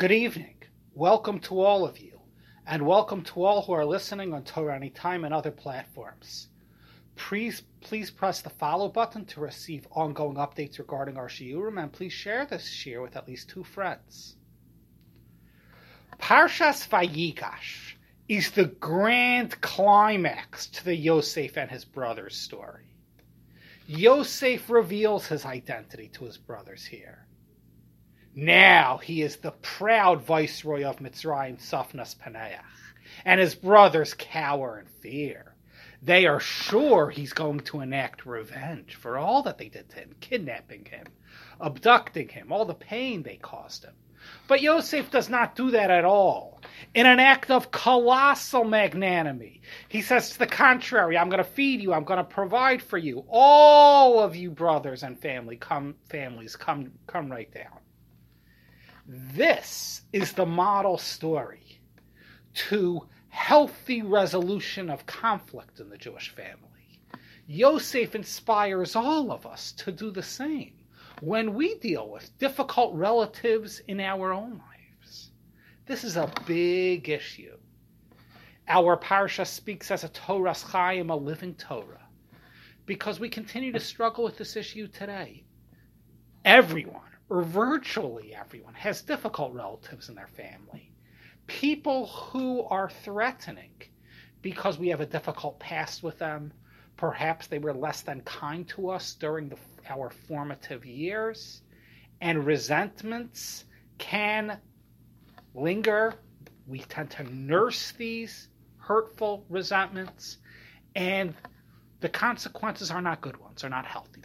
Good evening. Welcome to all of you, and welcome to all who are listening on Torah Anytime and other platforms. Please, please press the follow button to receive ongoing updates regarding our shiurim, and please share this shiur with at least two friends. Parshas Vayigash is the grand climax to the Yosef and his brothers story. Yosef reveals his identity to his brothers here. Now he is the proud viceroy of Mitzrayim, Safnas Paneach, and his brothers cower in fear. They are sure he's going to enact revenge for all that they did to him, kidnapping him, abducting him, all the pain they caused him. But Yosef does not do that at all. In an act of colossal magnanimity, he says to the contrary, I'm going to feed you, I'm going to provide for you. All of you brothers and family come families come come right down. This is the model story to healthy resolution of conflict in the Jewish family. Yosef inspires all of us to do the same when we deal with difficult relatives in our own lives. This is a big issue. Our parsha speaks as a Toras Chaim, a living Torah, because we continue to struggle with this issue today. Everyone or virtually everyone, has difficult relatives in their family. People who are threatening because we have a difficult past with them. Perhaps they were less than kind to us during the, our formative years. And resentments can linger. We tend to nurse these hurtful resentments. And the consequences are not good ones, are not healthy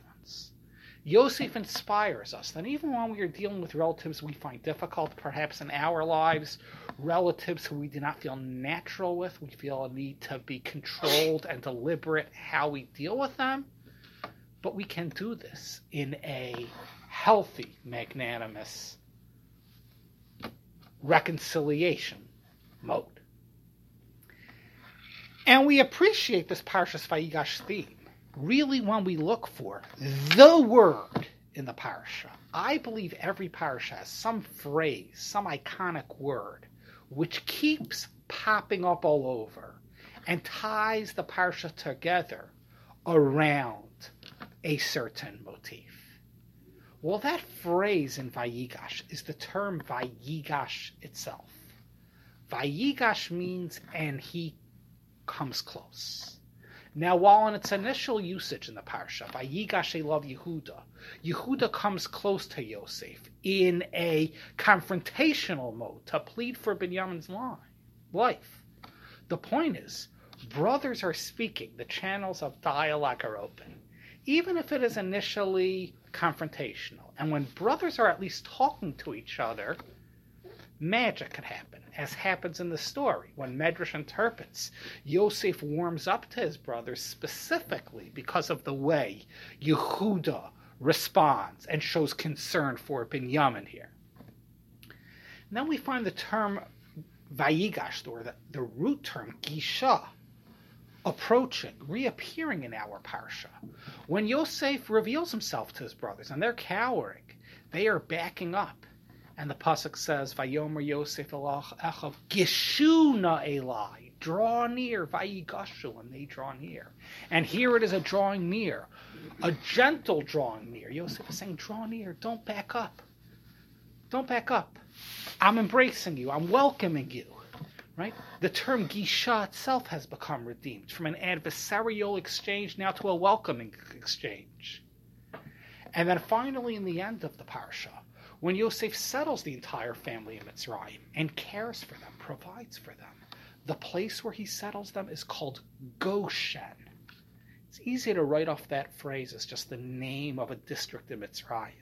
Yosef inspires us that even when we are dealing with relatives we find difficult, perhaps in our lives, relatives who we do not feel natural with, we feel a need to be controlled and deliberate how we deal with them. But we can do this in a healthy, magnanimous reconciliation mode. And we appreciate this Parshas Vayigash theme really when we look for the word in the parsha. I believe every parsha has some phrase, some iconic word, which keeps popping up all over and ties the parsha together around a certain motif. Well, that phrase in Vayigash is the term Vayigash itself. Vayigash means, and he comes close. Now, while in its initial usage in the parsha, Vayigash eilav Yehuda, Yehuda comes close to Yosef in a confrontational mode to plead for Binyamin's life. The point is, brothers are speaking, the channels of dialogue are open, even if it is initially confrontational. And when brothers are at least talking to each other, magic can happen as happens in the story when Medrash interprets. Yosef warms up to his brothers specifically because of the way Yehuda responds and shows concern for Binyamin here. Then we find the term Vayigash, or the, the root term Gisha, approaching, reappearing in our parsha. When Yosef reveals himself to his brothers and they're cowering, they are backing up and the pasuk says, "Vayomer Yosef elach echav gishu na elai." Draw near, vayigashu, and they draw near. And here it is a drawing near, a gentle drawing near. Yosef is saying, "Draw near, don't back up, don't back up. I'm embracing you. I'm welcoming you." Right? The term gisha itself has become redeemed from an adversarial exchange now to a welcoming exchange. And then finally, in the end of the parsha, when Yosef settles the entire family in Mitzrayim and cares for them, provides for them, the place where he settles them is called Goshen. It's easy to write off that phrase as just the name of a district in Mitzrayim.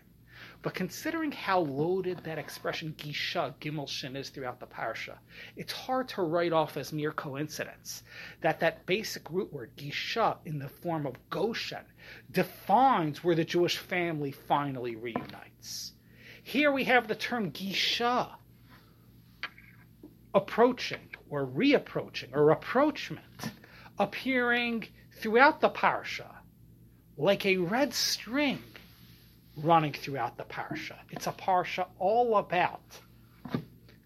But considering how loaded that expression Gisha, Gimelshin is throughout the parsha, it's hard to write off as mere coincidence that that basic root word, Gisha, in the form of Goshen, defines where the Jewish family finally reunites. Here we have the term gisha, approaching or reapproaching or approachment, appearing throughout the parsha like a red string running throughout the parsha. It's a parsha all about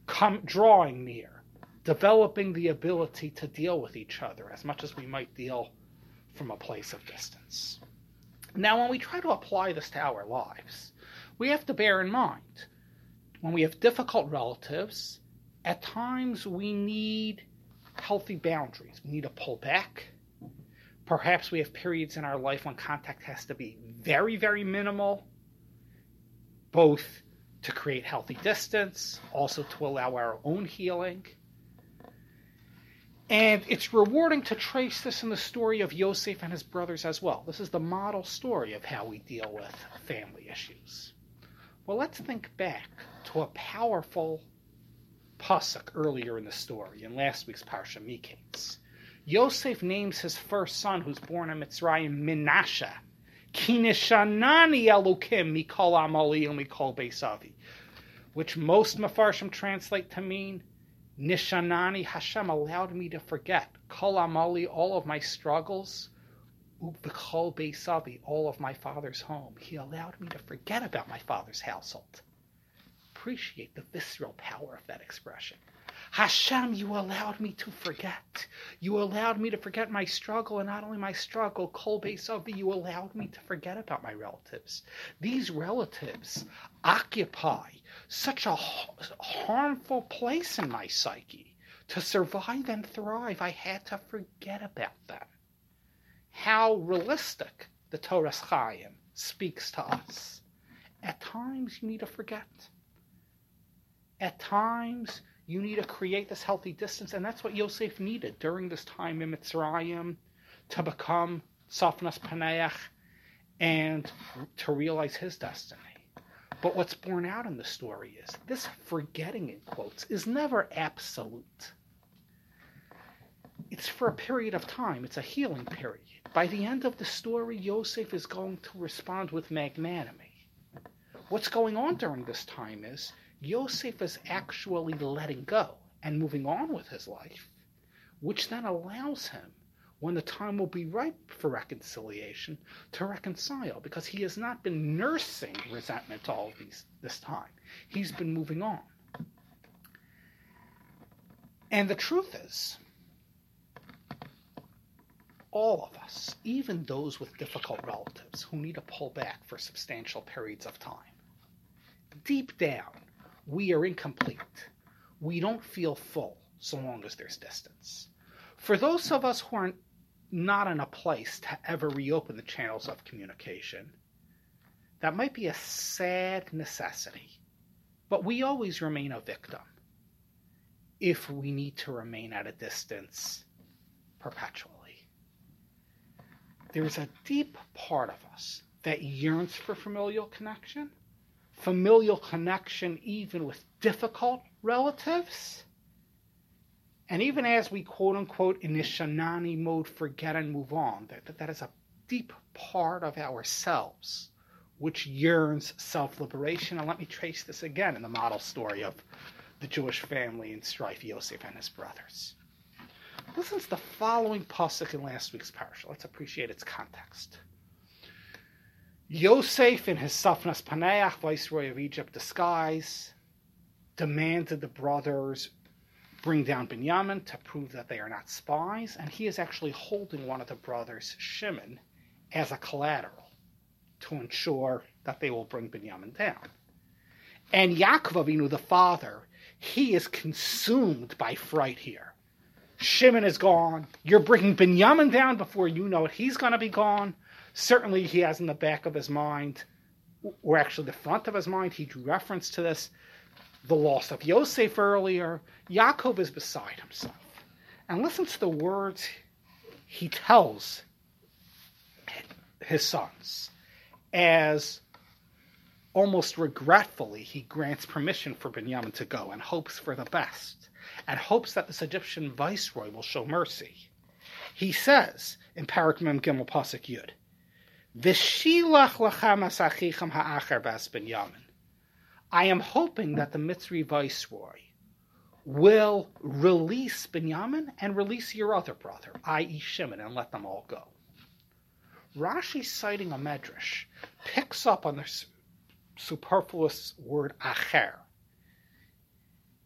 come drawing near, developing the ability to deal with each other as much as we might deal from a place of distance. Now, when we try to apply this to our lives, we have to bear in mind when we have difficult relatives, at times we need healthy boundaries. We need to pull back. Perhaps we have periods in our life when contact has to be very, very minimal, both to create healthy distance, also to allow our own healing. And it's rewarding to trace this in the story of Yosef and his brothers as well. This is the model story of how we deal with family issues. Well, let's think back to a powerful pasuk earlier in the story, in last week's Parsha Miketz. Yosef names his first son, who's born in Mitzrayim, Menashe. Kinishanani Elokim mikol amali mikol beisavi, which most mafarshim translate to mean Nishanani Hashem allowed me to forget kol amali all of my struggles, ubikol beisavi all of my father's home. He allowed me to forget about my father's household. Appreciate the visceral power of that expression. Hashem, you allowed me to forget. You allowed me to forget my struggle, and not only my struggle, Kol Beisavi, you allowed me to forget about my relatives. These relatives occupy such a harmful place in my psyche. To survive and thrive, I had to forget about them. How realistic the Toras Chaim speaks to us. At times, you need to forget. At times, you need to create this healthy distance, and that's what Yosef needed during this time in Mitzrayim to become Safnas Paneach and to realize his destiny. But what's borne out in the story is this forgetting, in quotes, is never absolute. It's for a period of time, it's a healing period. By the end of the story, Yosef is going to respond with magnanimity. What's going on during this time is Yosef is actually letting go and moving on with his life, which then allows him, when the time will be ripe for reconciliation, to reconcile because he has not been nursing resentment all these, this time. He's been moving on. And the truth is, all of us, even those with difficult relatives who need to pull back for substantial periods of time, deep down, we are incomplete. We don't feel full so long as there's distance. For those of us who are not in a place to ever reopen the channels of communication, that might be a sad necessity, but we always remain a victim if we need to remain at a distance perpetually. There's a deep part of us that yearns for familial connection familial connection even with difficult relatives. And even as we quote unquote in this Shanani mode forget and move on, that, that is a deep part of ourselves which yearns self liberation. And let me trace this again in the model story of the Jewish family in strife, Yosef and his brothers. Listen to the following pasuk in last week's parsha. Let's appreciate its context. Yosef, in his Safnas Paneach, viceroy of Egypt, disguise, demanded the brothers bring down Binyamin to prove that they are not spies, and he is actually holding one of the brothers, Shimon, as a collateral to ensure that they will bring Binyamin down. And Yaakov Avinu, the father, he is consumed by fright here. Shimon is gone. You're bringing Binyamin down before you know it. He's going to be gone certainly he has in the back of his mind, or actually the front of his mind, he drew reference to this, the loss of Yosef earlier. Yaakov is beside himself. And listen to the words he tells his sons as almost regretfully he grants permission for Benjamin to go and hopes for the best and hopes that this Egyptian viceroy will show mercy. He says in Perek Mem Gimel Pasuk Yud, V'shilach lachem ha'acher bas Binyamin. I am hoping that the Mitzri viceroy will release Binyamin and release your other brother, i.e. Shimon, and let them all go. Rashi, citing a medrash, picks up on the superfluous word acher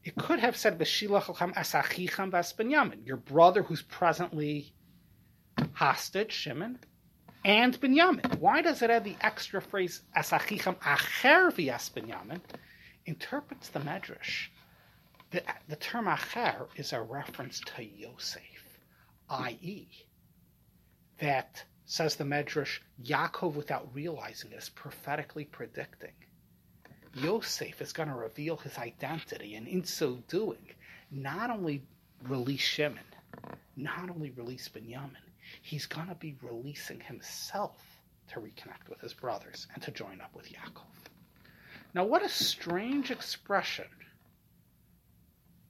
It could have said asachicham your brother who's presently hostage, Shimon, and Binyamin. Why does it add the extra phrase asachicham acher v'as Binyamin? Interprets the Medrash. The, the term acher is a reference to Yosef, i.e., that says the Medrash, Yaakov, without realizing it, is prophetically predicting Yosef is going to reveal his identity, and in so doing, not only release Shimon, not only release Binyamin, he's going to be releasing himself to reconnect with his brothers and to join up with Yaakov. Now, what a strange expression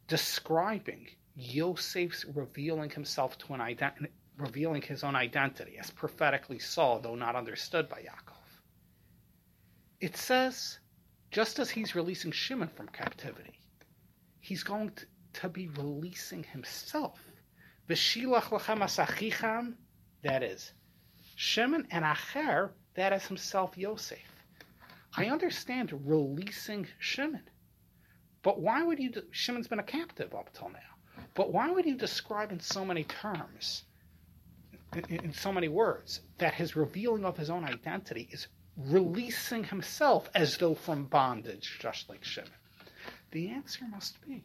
describing Yosef's revealing himself to an identity, revealing his own identity, as prophetically saw, though not understood by Yaakov. It says just as he's releasing Shimon from captivity, he's going to, to be releasing himself. V'shilach lechem asachicham, that is, Shimon and Acher, that is himself Yosef. I understand releasing Shimon, but why would you? Shimon's been a captive up till now, but why would you describe in so many terms, in, in so many words, that his revealing of his own identity is releasing himself as though from bondage, just like Shimon? The answer must be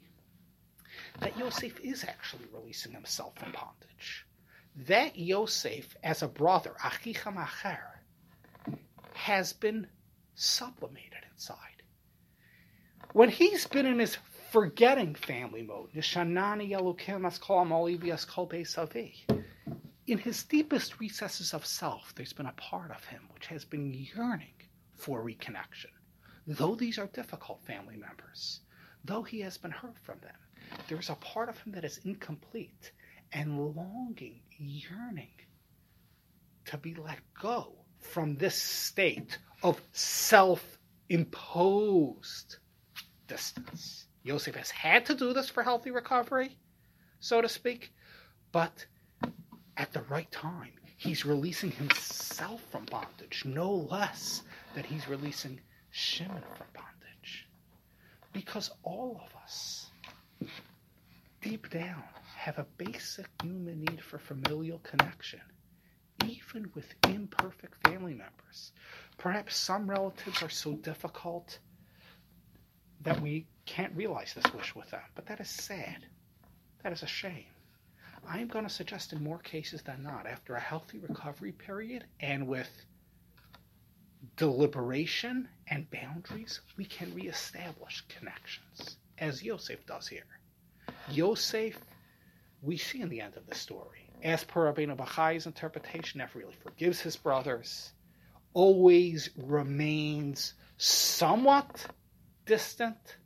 that Yosef is actually releasing himself from bondage. That Yosef, as a brother, Achicham Acher, has been sublimated inside. When he's been in his forgetting family mode, Nishanani Elokim Askol Molivias Kol Beisavi, in his deepest recesses of self, there's been a part of him which has been yearning for reconnection. Though these are difficult family members, though he has been hurt from them, there is a part of him that is incomplete and longing, yearning to be let go from this state of self imposed distance. Yosef has had to do this for healthy recovery, so to speak, but at the right time. He's releasing himself from bondage, no less than he's releasing Shimon from bondage. Because all of us, deep down, have a basic human need for familial connection, even with imperfect family members. Perhaps some relatives are so difficult that we can't realize this wish with them, but that is sad. That is a shame. I'm going to suggest in more cases than not, after a healthy recovery period and with deliberation and boundaries, we can reestablish connections, as Yosef does here. Yosef, we see in the end of the story, as per Rabbeinu Bachai's interpretation, never really forgives his brothers, always remains somewhat distant,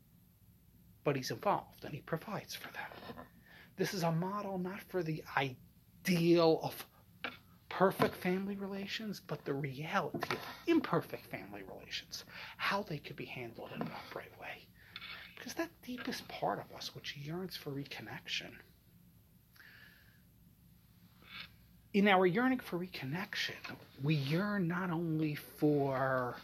but he's involved and he provides for them. This is a model not for the ideal of perfect family relations, but the reality of imperfect family relations, how they could be handled in an upright way. Because that deepest part of us, which yearns for reconnection, in our yearning for reconnection, we yearn not only for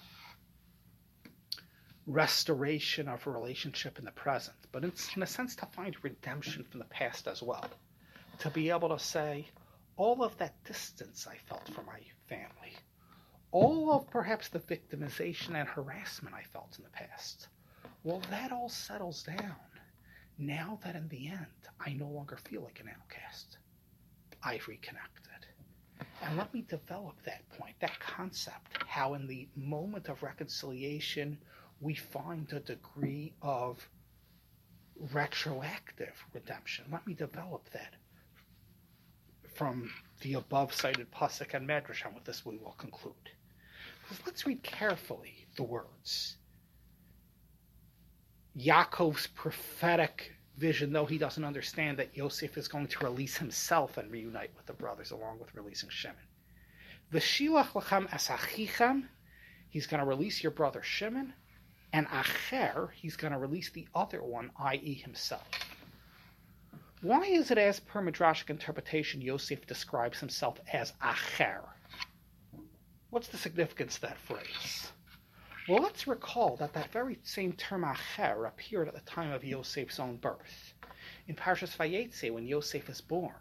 restoration of a relationship in the present, but it's in a sense to find redemption from the past as well. To be able to say, all of that distance I felt from my family, all of perhaps the victimization and harassment I felt in the past, well, that all settles down now that in the end I no longer feel like an outcast. I've reconnected. And let me develop that point, that concept, how in the moment of reconciliation, we find a degree of retroactive redemption. Let me develop that from the above cited Pasuk and Medrash, and with this we will conclude. Let's read carefully the words. Yaakov's prophetic vision, though he doesn't understand that Yosef is going to release himself and reunite with the brothers along with releasing Shimon. V'shilach lachem asachichem, he's going to release your brother Shimon, and Acher, he's going to release the other one, i.e., himself. Why is it, as per Midrashic interpretation, Yosef describes himself as Acher? What's the significance of that phrase? Well, let's recall that that very same term acher appeared at the time of Yosef's own birth. In Parshas Vayetze, when Yosef is born,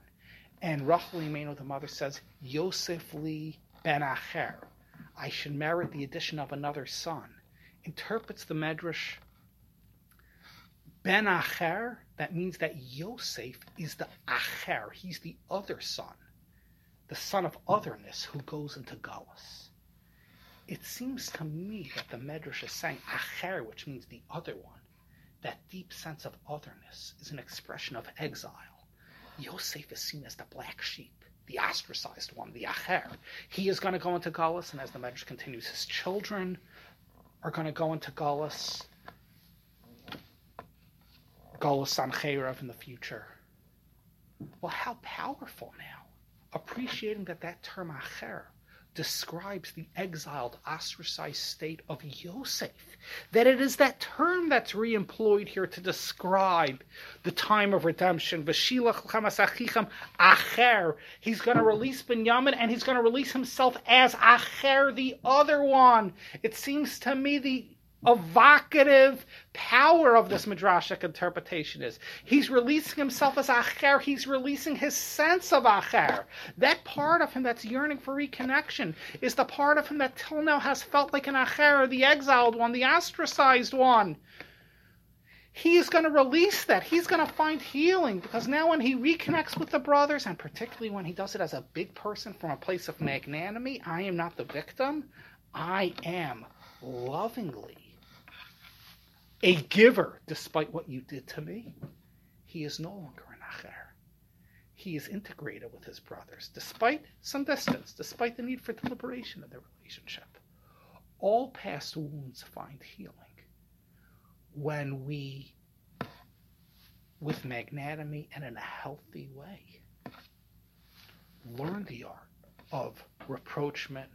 and Rachel Imenu, the mother, says, Yosef li ben acher, I should merit the addition of another son, interprets the Medrash ben acher, that means that Yosef is the acher, he's the other son, the son of otherness who goes into Galus it seems to me that the Medrash is saying acher, which means the other one. That deep sense of otherness is an expression of exile. Yosef is seen as the black sheep, the ostracized one, the acher. He is going to go into Galus, and as the Medrash continues, his children are going to go into Galus. Galus Sancheirav in the future. Well, how powerful now. Appreciating that that term acher describes the exiled, ostracized state of Yosef. That it is that term that's reemployed here to describe the time of redemption. acher. He's going to release Binyamin and he's going to release himself as acher, the other one. It seems to me the evocative power of this midrashic interpretation is. He's releasing himself as acher. He's releasing his sense of acher. That part of him that's yearning for reconnection is the part of him that till now has felt like an acher the exiled one the ostracized one. He's going to release that. He's going to find healing because now when he reconnects with the brothers and particularly when he does it as a big person from a place of magnanimity i am not the victim. I am lovingly a giver despite what you did to me. He is no longer an acher. He is integrated with his brothers, despite some distance, despite the need for deliberation of the relationship. All past wounds find healing when we, with magnanimity and in a healthy way, learn the art of rapprochement,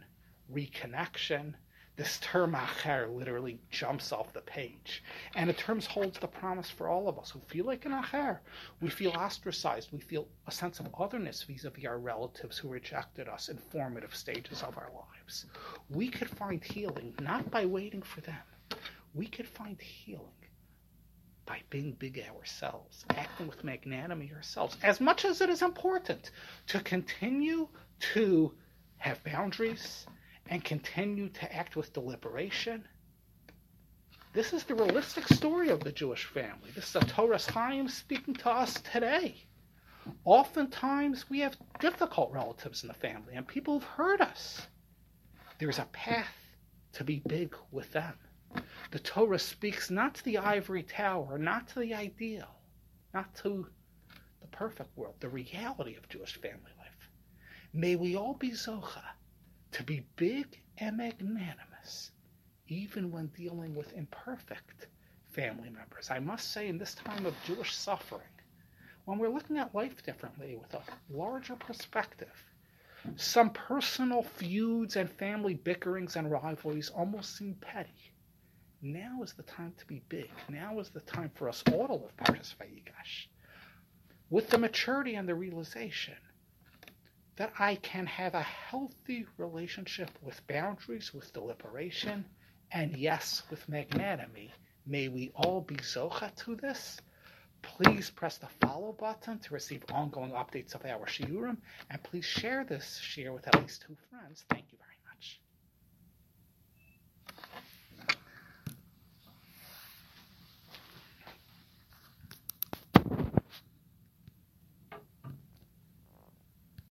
reconnection, this term acher literally jumps off the page. And the term holds the promise for all of us who feel like an acher. We feel ostracized. We feel a sense of otherness vis-a-vis our relatives who rejected us in formative stages of our lives. We could find healing not by waiting for them. We could find healing by being big ourselves, acting with magnanimity ourselves, as much as it is important to continue to have boundaries and continue to act with deliberation. This is the realistic story of the Jewish family. This is a Toras Chaim speaking to us today. Oftentimes, we have difficult relatives in the family and people who've hurt us. There's a path to be big with them. The Torah speaks not to the ivory tower, not to the ideal, not to the perfect world, the reality of Jewish family life. May we all be Zocha to be big and magnanimous, even when dealing with imperfect family members. I must say, in this time of Jewish suffering, when we're looking at life differently with a larger perspective, some personal feuds and family bickerings and rivalries almost seem petty. Now is the time to be big. Now is the time for us all to live Parshas Vayigash with the maturity and the realization that I can have a healthy relationship with boundaries, with deliberation, and yes, with magnanimity. May we all be zocha to this. Please press the follow button to receive ongoing updates of our shiurim, and please share this share with at least two friends. Thank you.